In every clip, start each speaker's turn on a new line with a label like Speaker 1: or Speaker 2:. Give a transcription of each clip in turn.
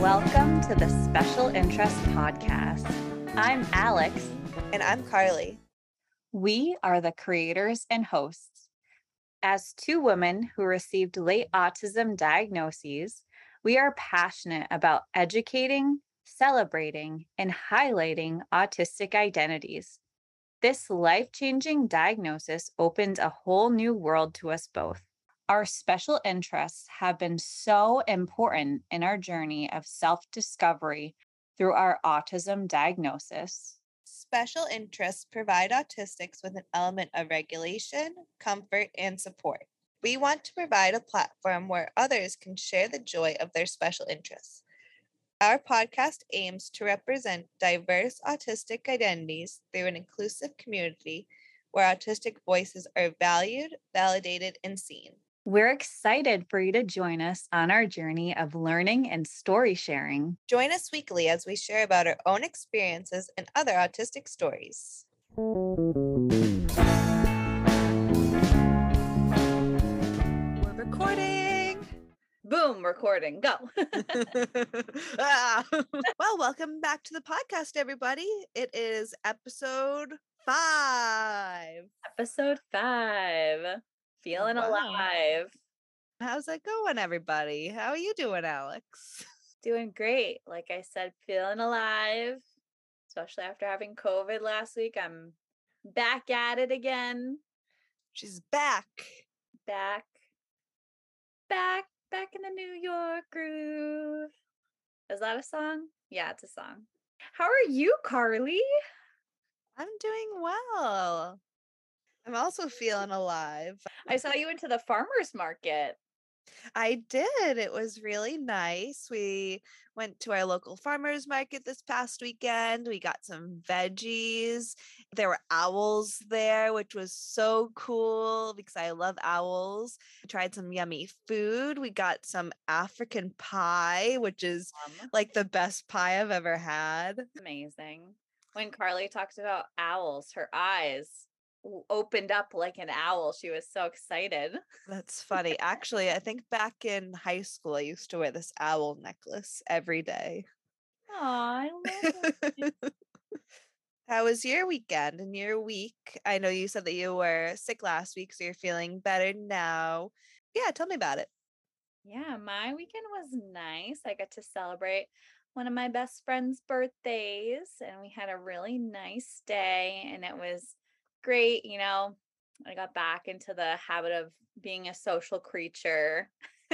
Speaker 1: Welcome to the Special Interest Podcast. I'm Alex.
Speaker 2: And I'm Karly.
Speaker 1: We are the creators and hosts. As two women who received late autism diagnoses, we are passionate about educating, celebrating, and highlighting autistic identities. This life changing diagnosis opened a whole new world to us both. Our special interests have been so important in our journey of self discovery through our autism diagnosis.
Speaker 2: Special interests provide autistics with an element of regulation, comfort, and support. We want to provide a platform where others can share the joy of their special interests. Our podcast aims to represent diverse autistic identities through an inclusive community where autistic voices are valued, validated, and seen.
Speaker 1: We're excited for you to join us on our journey of learning and story sharing.
Speaker 2: Join us weekly as we share about our own experiences and other autistic stories.
Speaker 1: Boom, recording. Go.
Speaker 2: Ah. well, welcome back to the podcast, everybody. It is episode five.
Speaker 1: Episode five. Feeling
Speaker 2: Wow.
Speaker 1: alive.
Speaker 2: How's it going, everybody? How are you doing, Alex?
Speaker 1: Doing great. Like I said, feeling alive, especially after having COVID last week. I'm back at it again.
Speaker 2: She's back.
Speaker 1: Back, back, back in the New York groove. Is that a song? Yeah, it's a song. How are you, Karly?
Speaker 2: I'm doing well. I'm also feeling alive.
Speaker 1: I saw you went to the farmer's market.
Speaker 2: I did. It was really nice. We went to our local farmers market this past weekend. We got some veggies. There were owls there, which was so cool because I love owls. We tried some yummy food. We got some African pie, which is like the best pie I've ever had.
Speaker 1: amazing. When Karly talked about owls, her eyes opened up like an owl. She was so excited.
Speaker 2: That's funny. Actually, I think back in high school, I used to wear this owl necklace every day.
Speaker 1: Oh, I love it.
Speaker 2: How was your weekend and your week? I know you said that you were sick last week, so you're feeling better now. Yeah, tell me about it.
Speaker 1: Yeah, my weekend was nice. I got to celebrate one of my best friend's birthdays, and we had a really nice day, and it was great. You know, I got back into the habit of being a social creature.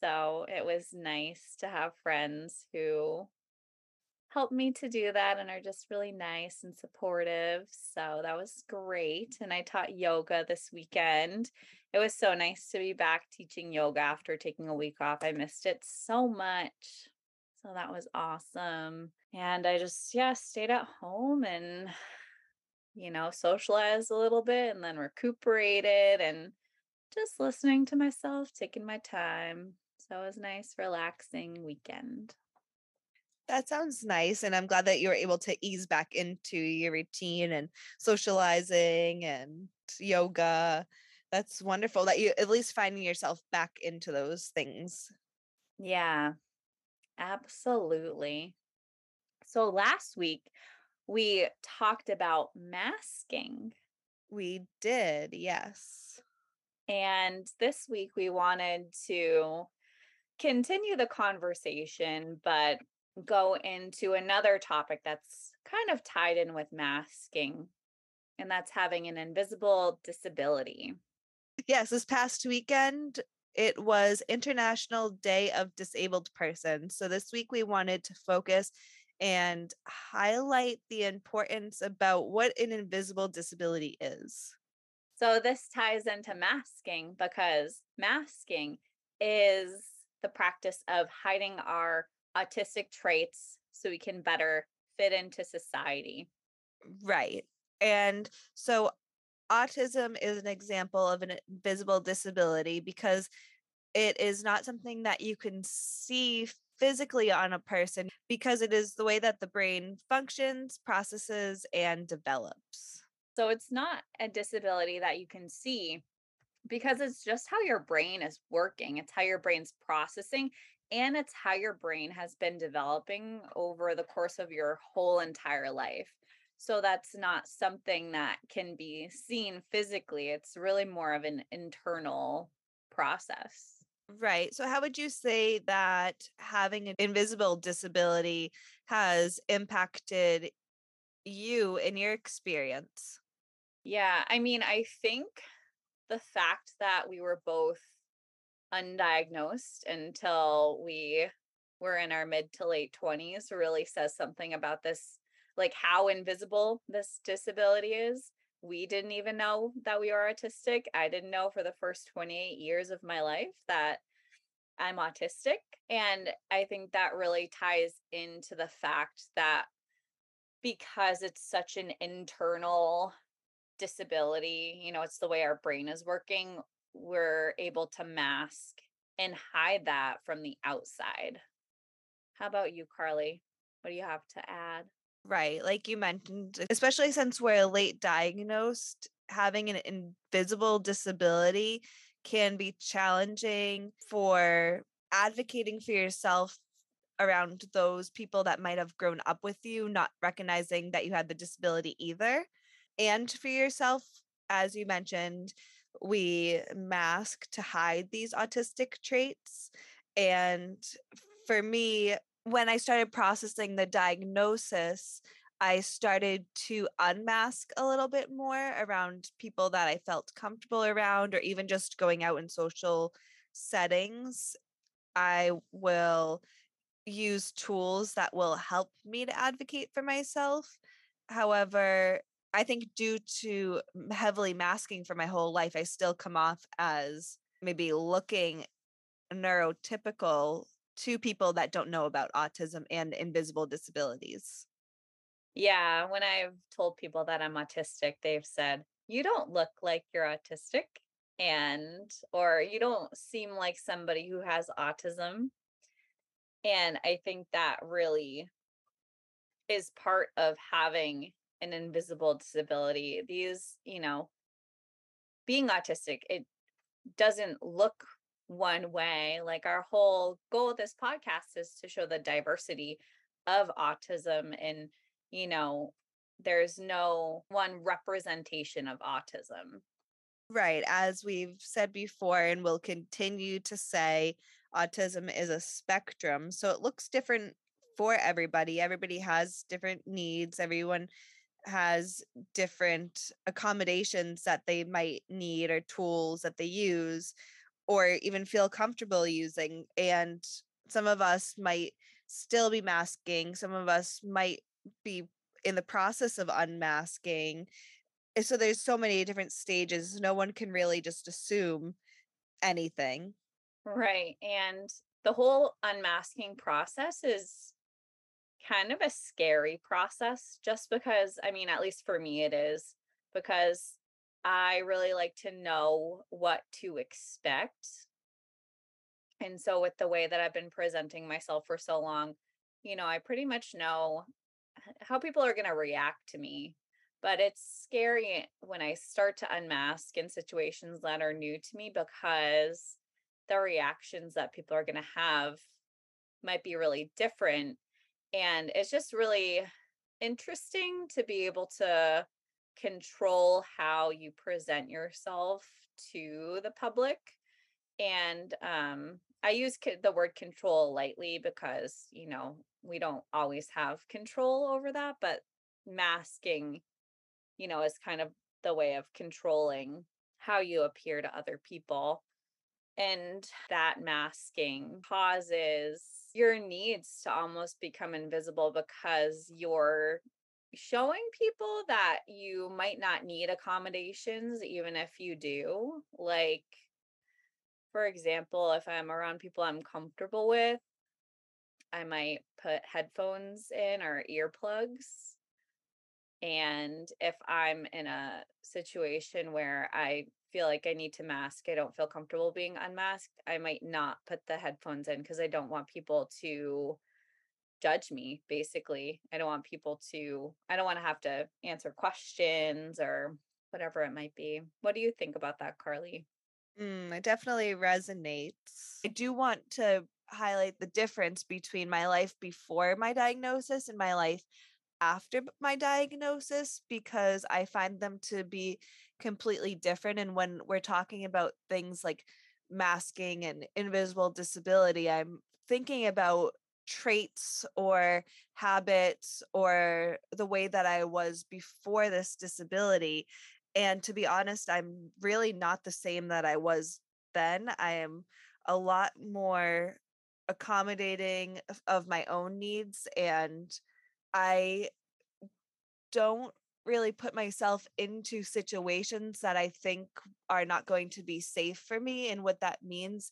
Speaker 1: so it was nice to have friends who helped me to do that and are just really nice and supportive. So that was great. And I taught yoga this weekend. It was so nice to be back teaching yoga after taking a week off. I missed it so much. So that was awesome. And I just, yeah, stayed at home and, you know, socialized a little bit and then recuperated and just listening to myself, taking my time. So it was a nice, relaxing weekend.
Speaker 2: That sounds nice. And I'm glad that you were able to ease back into your routine and socializing and yoga. That's wonderful that you at least finding yourself back into those things.
Speaker 1: Yeah, absolutely. So last week we talked about masking,
Speaker 2: We did, yes.
Speaker 1: and this week we wanted to continue the conversation, but go into another topic that's kind of tied in with masking, and that's having an invisible disability.
Speaker 2: Yes, this past weekend it was International Day of Disabled Persons. So this week we wanted to focus and highlight the importance about what an invisible disability is.
Speaker 1: So this ties into masking because masking is the practice of hiding our autistic traits so we can better fit into society.
Speaker 2: Right. And so autism is an example of an invisible disability because it is not something that you can see physically on a person because it is the way that the brain functions, processes, and develops.
Speaker 1: So it's not a disability that you can see because it's just how your brain is working, it's how your brain's processing, and it's how your brain has been developing over the course of your whole entire life. So that's not something that can be seen physically. It's really more of an internal process.
Speaker 2: Right. So, how would you say that having an invisible disability has impacted you in your experience?
Speaker 1: Yeah. I mean, I think the fact that we were both undiagnosed until we were in our mid to late 20s really says something about this like how invisible this disability is we didn't even know that we were autistic i didn't know for the first 28 years of my life that i'm autistic and i think that really ties into the fact that because it's such an internal disability you know it's the way our brain is working we're able to mask and hide that from the outside. How about you, Karly? What do you have to add?
Speaker 2: Right. Like you mentioned, especially since we're late diagnosed, having an invisible disability can be challenging for advocating for yourself around those people that might have grown up with you, not recognizing that you had the disability either. And for yourself, as you mentioned, we mask to hide these autistic traits. And for me, when I started processing the diagnosis, I started to unmask a little bit more around people that I felt comfortable around, or even just going out in social settings. I will use tools that will help me to advocate for myself. However, I think due to heavily masking for my whole life, I still come off as maybe looking neurotypical to people that don't know about autism and invisible disabilities.
Speaker 1: Yeah, when I've told people that I'm autistic, they've said, "You don't look like you're autistic." And or you don't seem like somebody who has autism. And I think that really is part of having an invisible disability these you know being autistic it doesn't look one way like our whole goal of this podcast is to show the diversity of autism and you know there's no one representation of autism.
Speaker 2: Right as we've said before and will continue to say autism is a spectrum so it looks different for everybody. Everybody has different needs. Everyone has different accommodations that they might need or tools that they use or even feel comfortable using and some of us might still be masking some of us might be in the process of unmasking eh, so there's so many different stages no one can really just assume anything.
Speaker 1: Right and the whole unmasking process is kind of a scary process just because I mean at least for me it is because I really like to know what to expect. And so with the way that I've been presenting myself for so long, you know, I pretty much know how people are going to react to me. But it's scary when I start to unmask in situations that are new to me because the reactions that people are going to have might be really different and it's just really interesting to be able to control how you present yourself to the public and um i use the word control lightly because you know we don't always have control over that but masking you know is kind of the way of controlling how you appear to other people and that masking causes your needs to almost become invisible because you're showing people that you might not need accommodations, even if you do. Like, for example, if I'm around people I'm comfortable with, I might put headphones in or earplugs And if I'm in a situation where I feel like I need to mask, I don't feel comfortable being unmasked, I might not put the headphones in because I don't want people to judge me, basically. I don't want people to, I don't want to have to answer questions or whatever it might be. What do you think about that, Karly?
Speaker 2: Mm, it definitely resonates. I do want to highlight the difference between my life before my diagnosis and my life after my diagnosis because I find them to be completely different. And when we're talking about things like masking and invisible disability, I'm thinking about traits or habits or the way that I was before this disability. And to be honest, I'm really not the same that I was then. I am a lot more accommodating of my own needs and I don't really put myself into situations that I think are not going to be safe for me. And what that means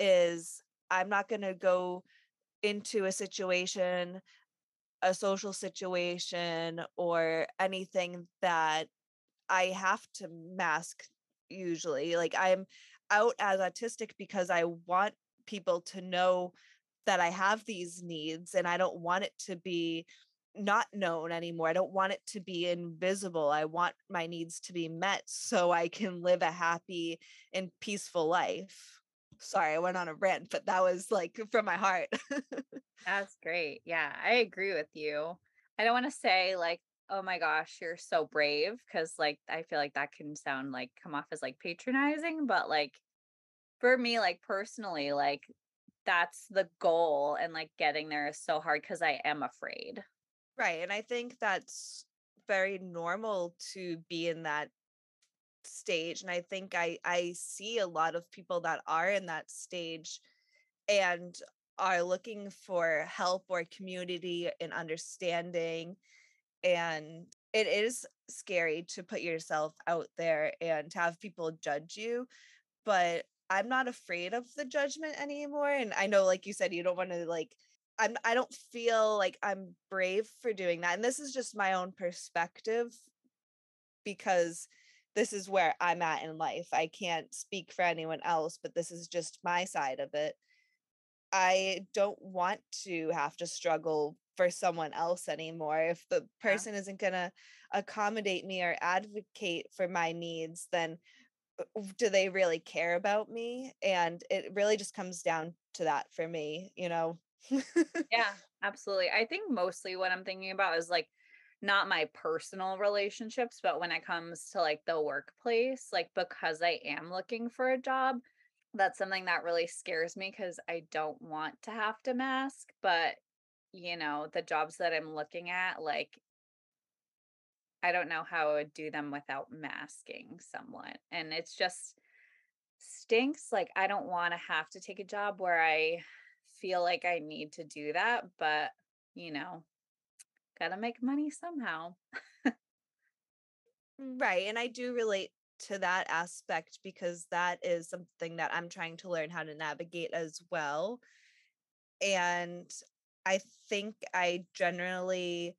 Speaker 2: is I'm not going to go into a situation, a social situation, or anything that I have to mask usually. Like I'm out as autistic because I want people to know that I have these needs and I don't want it to be not known anymore. I don't want it to be invisible. I want my needs to be met so I can live a happy and peaceful life. Sorry, I went on a rant, but that was like from my heart.
Speaker 1: That's great. Yeah, I agree with you. I don't want to say like, oh my gosh, you're so brave because like I feel like that can sound like come off as like patronizing, but like for me, like personally, like that's the goal and like getting there is so hard because I am afraid.
Speaker 2: Right. And I think that's very normal to be in that stage. And I think I I see a lot of people that are in that stage and are looking for help or community and understanding. And it is scary to put yourself out there and to have people judge you. But I'm not afraid of the judgment anymore. And I know, like you said, you don't want to like I'm I don't feel like I'm brave for doing that. And this is just my own perspective because this is where I'm at in life. I can't speak for anyone else, but this is just my side of it. I don't want to have to struggle for someone else anymore. If the person yeah. isn't going to accommodate me or advocate for my needs, then uh, do they really care about me? And it really just comes down to that for me, you know
Speaker 1: yeah, absolutely. I think mostly what I'm thinking about is like not my personal relationships, but when it comes to like the workplace, like because I am looking for a job, that's something that really scares me because I don't want to have to mask. But, you know, the jobs that I'm looking at, like, I don't know how I would do them without masking somewhat. And it's just stinks. Like, I don't want to have to take a job where I feel like I need to do that, but you know, got to make money somehow.
Speaker 2: right. And I do relate to that aspect because that is something that I'm trying to learn how to navigate as well. And I think I generally,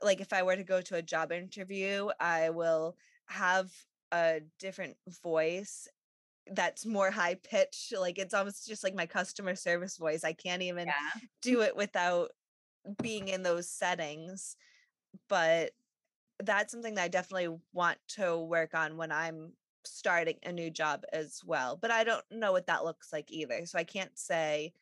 Speaker 2: like, if I were to go to a job interview, I will have a different voice that's more high pitch like it's almost just like my customer service voice i can't even yeah. do it without being in those settings but that's something that i definitely want to work on when i'm starting a new job as well but i don't know what that looks like either so i can't say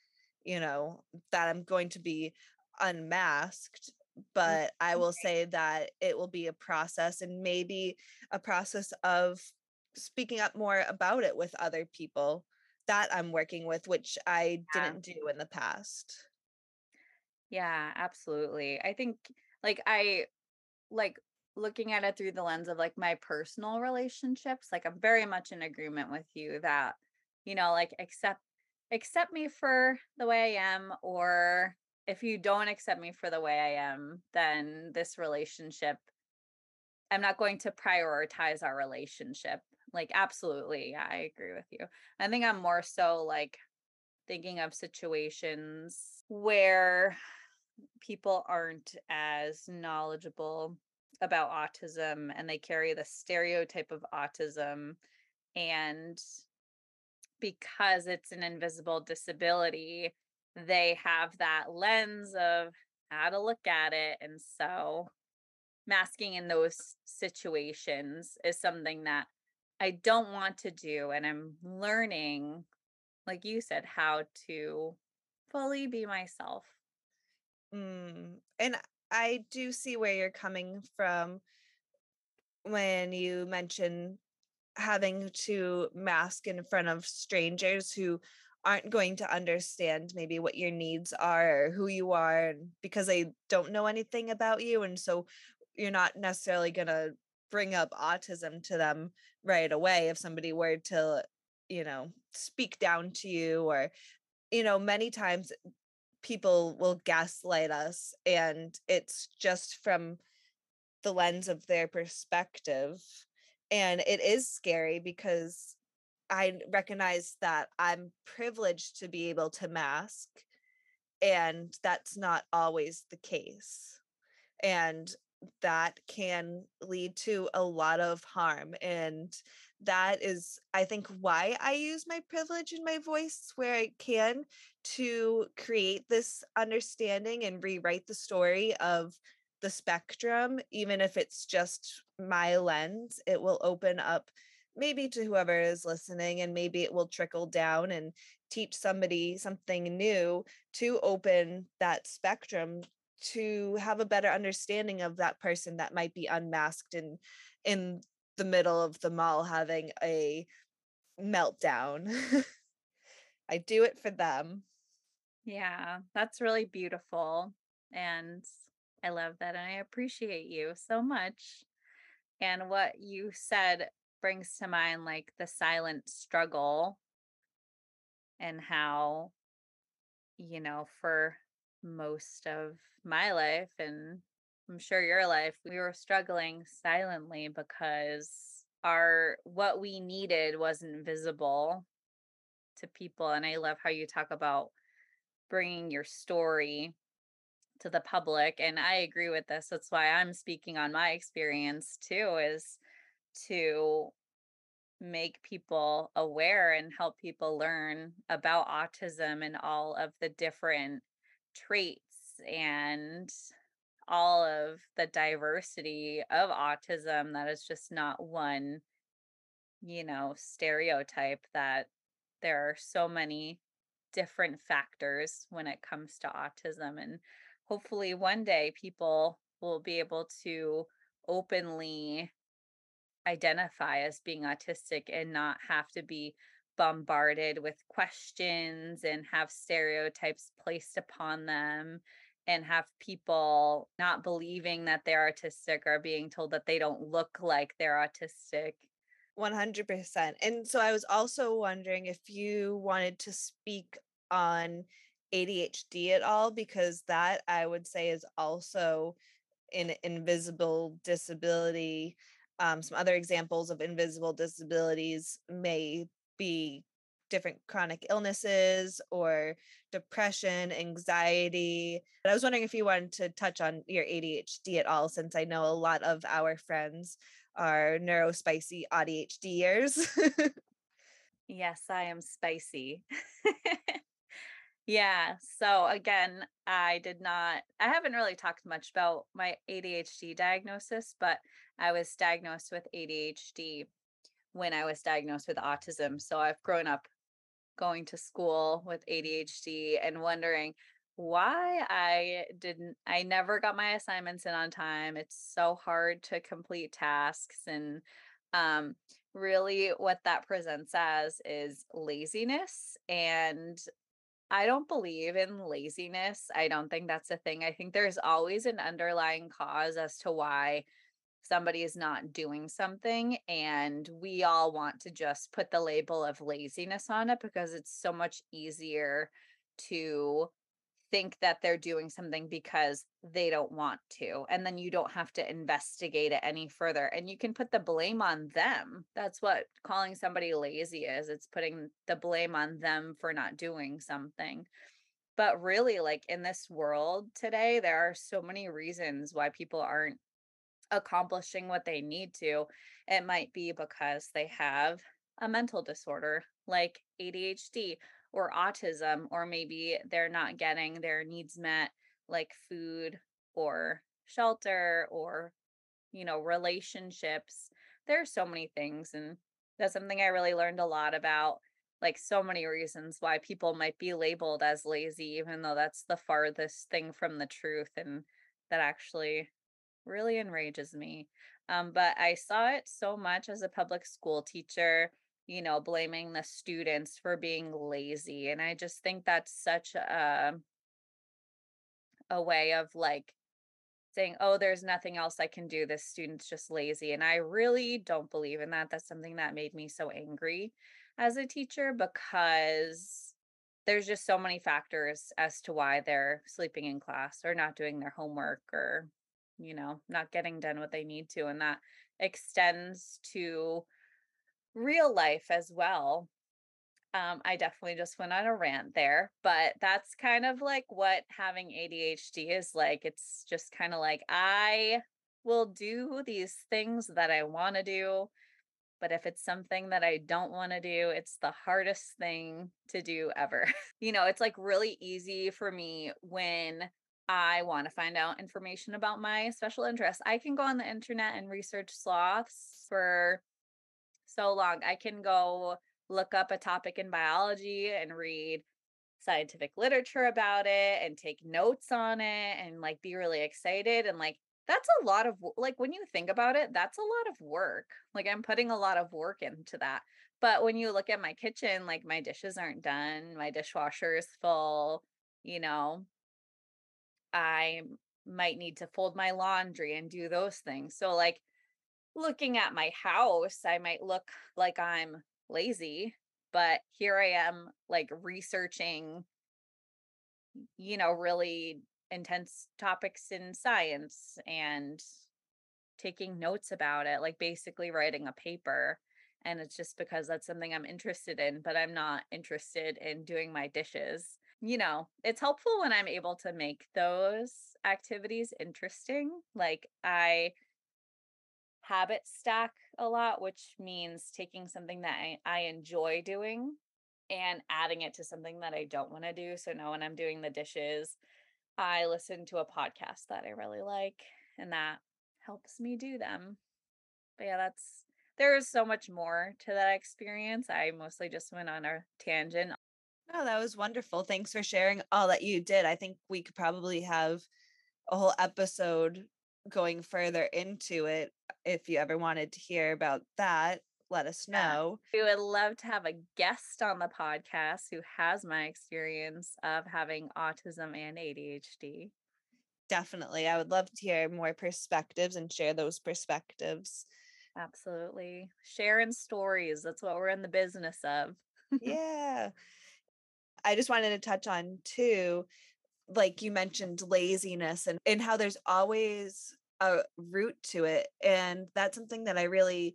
Speaker 2: you know that i'm going to be unmasked mm, but i will say that it will be a process and maybe a process of speaking up more about it with other people that I'm working with, which I yeah. didn't do in the past.
Speaker 1: Yeah, absolutely. I think like I like looking at it through the lens of like my personal relationships, like I'm very much in agreement with you that, you know, like accept accept me for the way I am or if you don't accept me for the way I am, then this relationship I'm not going to prioritize our relationship like, absolutely. Yeah, I agree with you. I think I'm more so like thinking of situations where people aren't as knowledgeable about autism and they carry the stereotype of autism and because it's an invisible disability they have that lens of how to look at it and so masking in those situations is something that I don't want to do and I'm learning like you said how to fully be myself
Speaker 2: Mm, and I do see where you're coming from when you mention having to mask in front of strangers who aren't going to understand maybe what your needs are or who you are because they don't know anything about you and so you're not necessarily going to bring up autism to them right away if somebody were to you know speak down to you or you know many times people will gaslight us and it's just from the lens of their perspective and it is scary because i recognize that i'm privileged to be able to mask and that's not always the case and that can lead to a lot of harm and that is i think why i use my privilege and my voice where i can to create this understanding and rewrite the story of the spectrum even if it's just my lens it will open up maybe to whoever is listening and maybe it will trickle down and teach somebody something new to open that spectrum to have a better understanding of that person that might be unmasked in in the middle of the mall having a meltdown. I do it for them.
Speaker 1: Yeah, that's really beautiful. And I love that. And I appreciate you so much. And what you said brings to mind like the silent struggle and how, you know, for most of my life and I'm sure your life, we were struggling silently because our what we needed wasn't visible to people. And I love how you talk about bringing your story to the public. And I agree with this. That's why I'm speaking on my experience too, is to make people aware and help people learn about autism and all of the different traits and all of the diversity of autism that is just not one you know stereotype that there are so many different factors when it comes to autism and hopefully one day people will be able to openly identify as being autistic and not have to be bombarded with questions and have stereotypes placed upon them and have people not believing that they're autistic or being told that they don't look like they're autistic.
Speaker 2: 100%. And so I was also wondering if you wanted to speak on ADHD at all, because that I would say is also an invisible disability. Um, some other examples of invisible disabilities may be different chronic illnesses or depression, anxiety. But I was wondering if you wanted to touch on your ADHD at all, since I know a lot of our friends are neurospicy ADHD years.
Speaker 1: yes, I am spicy. yeah. So again, I did not, I haven't really talked much about my ADHD diagnosis, but I was diagnosed with ADHD when I was diagnosed with autism. So I've grown up going to school with ADHD and wondering why I didn't I never got my assignments in on time. It's so hard to complete tasks and um really what that presents as is laziness and I don't believe in laziness. I don't think that's a thing. I think there's always an underlying cause as to why somebody is not doing something and we all want to just put the label of laziness on it because it's so much easier to think that they're doing something because they don't want to and then you don't have to investigate it any further and you can put the blame on them. That's what calling somebody lazy is it's putting the blame on them for not doing something. But really like in this world today there are so many reasons why people aren't accomplishing what they need to, it might be because they have a mental disorder like ADHD or autism, or maybe they're not getting their needs met, like food or shelter or, you know, relationships. There are so many things. And that's something I really learned a lot about. Like, so many reasons why people might be labeled as lazy, even though that's the farthest thing from the truth. And that actually really enrages me. Um, but I saw it so much as a public school teacher you know, blaming the students for being lazy. And I just think that's such a a way of like saying, "Oh, there's nothing else I can do. This student's just lazy." And I really don't believe in that. That's something that made me so angry as a teacher because there's just so many factors as to why they're sleeping in class or not doing their homework or you know, not getting done what they need to and that extends to real life as well. Um, I definitely just went on a rant there, but that's kind of like what having ADHD is like. It's just kind of like I will do these things that I want to do, but if it's something that I don't want to do, it's the hardest thing to do ever. you know, it's like really easy for me when I want to find out information about my special interests. I can go on the internet and research sloths for so long. I can go look up a topic in biology and read scientific literature about it and take notes on it and like be really excited and like that's a lot of like when you think about it that's a lot of work like i'm putting a lot of work into that but when you look at my kitchen like my dishes aren't done my dishwasher is full you know i might need to fold my laundry and do those things so like looking at my house, I might look like I'm lazy, but here I am like researching, you know, really intense topics in science and taking notes about it, like basically writing a paper. And it's just because that's something I'm interested in, but I'm not interested in doing my dishes. You know, it's helpful when I'm able to make those activities interesting. Like, I habit stack a lot, which means taking something that I, I enjoy doing and adding it to something that I don't want to do. So now when I'm doing the dishes, I listen to a podcast that I really like and that helps me do them. But yeah, that's there's so much more to that experience. I mostly just went on a tangent.
Speaker 2: No, that was wonderful. Thanks for sharing all that you did. I think we could probably have a whole episode going further into it if you ever wanted to hear about that, let us know.
Speaker 1: Yeah. We would love to have a guest on the podcast who has my experience of having autism and ADHD.
Speaker 2: Definitely. I would love to hear more perspectives and share those perspectives.
Speaker 1: Absolutely. Sharing stories. That's what we're in the business of.
Speaker 2: yeah. I just wanted to touch on too, like you mentioned laziness and, and how there's always a root to it and that's something that i really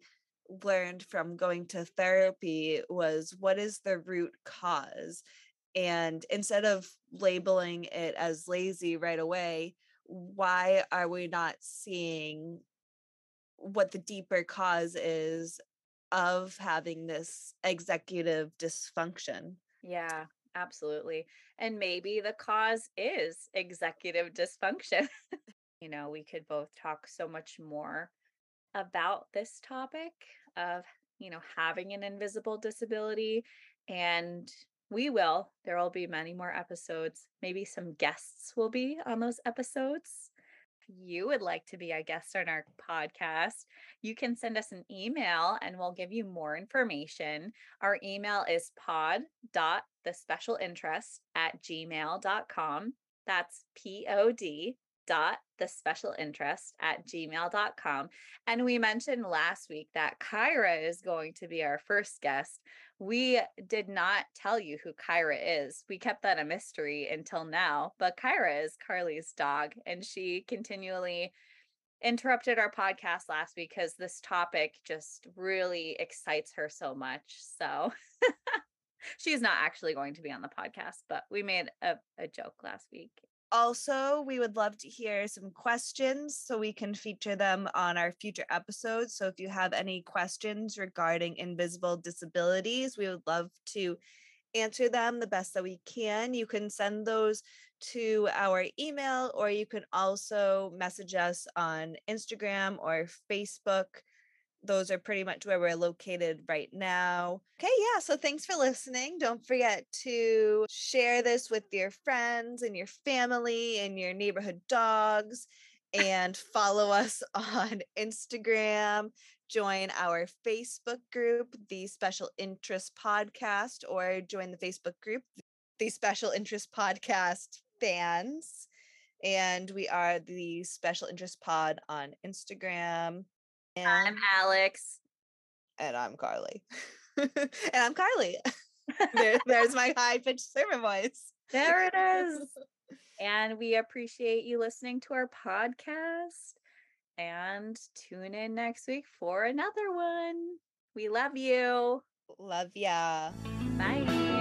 Speaker 2: learned from going to therapy was what is the root cause? And instead of labeling it as lazy right away why are we not seeing what the deeper cause is of having this executive dysfunction?
Speaker 1: Yeah absolutely and maybe the cause is executive dysfunction you know, we could both talk so much more about this topic of, you know, having an invisible disability. And we will. There will be many more episodes. Maybe some guests will be on those episodes. If you would like to be a guest on our podcast, you can send us an email and we'll give you more information. Our email is pod.thespecialinterest at gmail.com. That's P O D dot the special interest at gmail.com. And we mentioned last week that Kyra is going to be our first guest. We did not tell you who Kyra is. We kept that a mystery until now, but Kyra is Karly's dog, and she continually interrupted our podcast last week because this topic just really excites her so much. So she's not actually going to be on the podcast, but we made a, a joke last week
Speaker 2: also, we would love to hear some questions so we can feature them on our future episodes. So if you have any questions regarding invisible disabilities, we would love to answer them the best that we can. You can send those to our email, or you can also message us on Instagram or Facebook. Those are pretty much where we're located right now. Okay, yeah. So thanks for listening. Don't forget to share this with your friends and your family and your neighborhood dogs and follow us on Instagram. Join our Facebook group, the Special Interest Podcast, or join the Facebook group, the Special Interest Podcast fans. And we are the Special Interest Pod on Instagram. And
Speaker 1: I'm Alex.
Speaker 2: and I'm Karly. and I'm Karly. there, there's my high pitched sermon voice.
Speaker 1: There it is. and we appreciate you listening to our podcast. And tune in next week for another one. We love you.
Speaker 2: Love ya.
Speaker 1: Bye.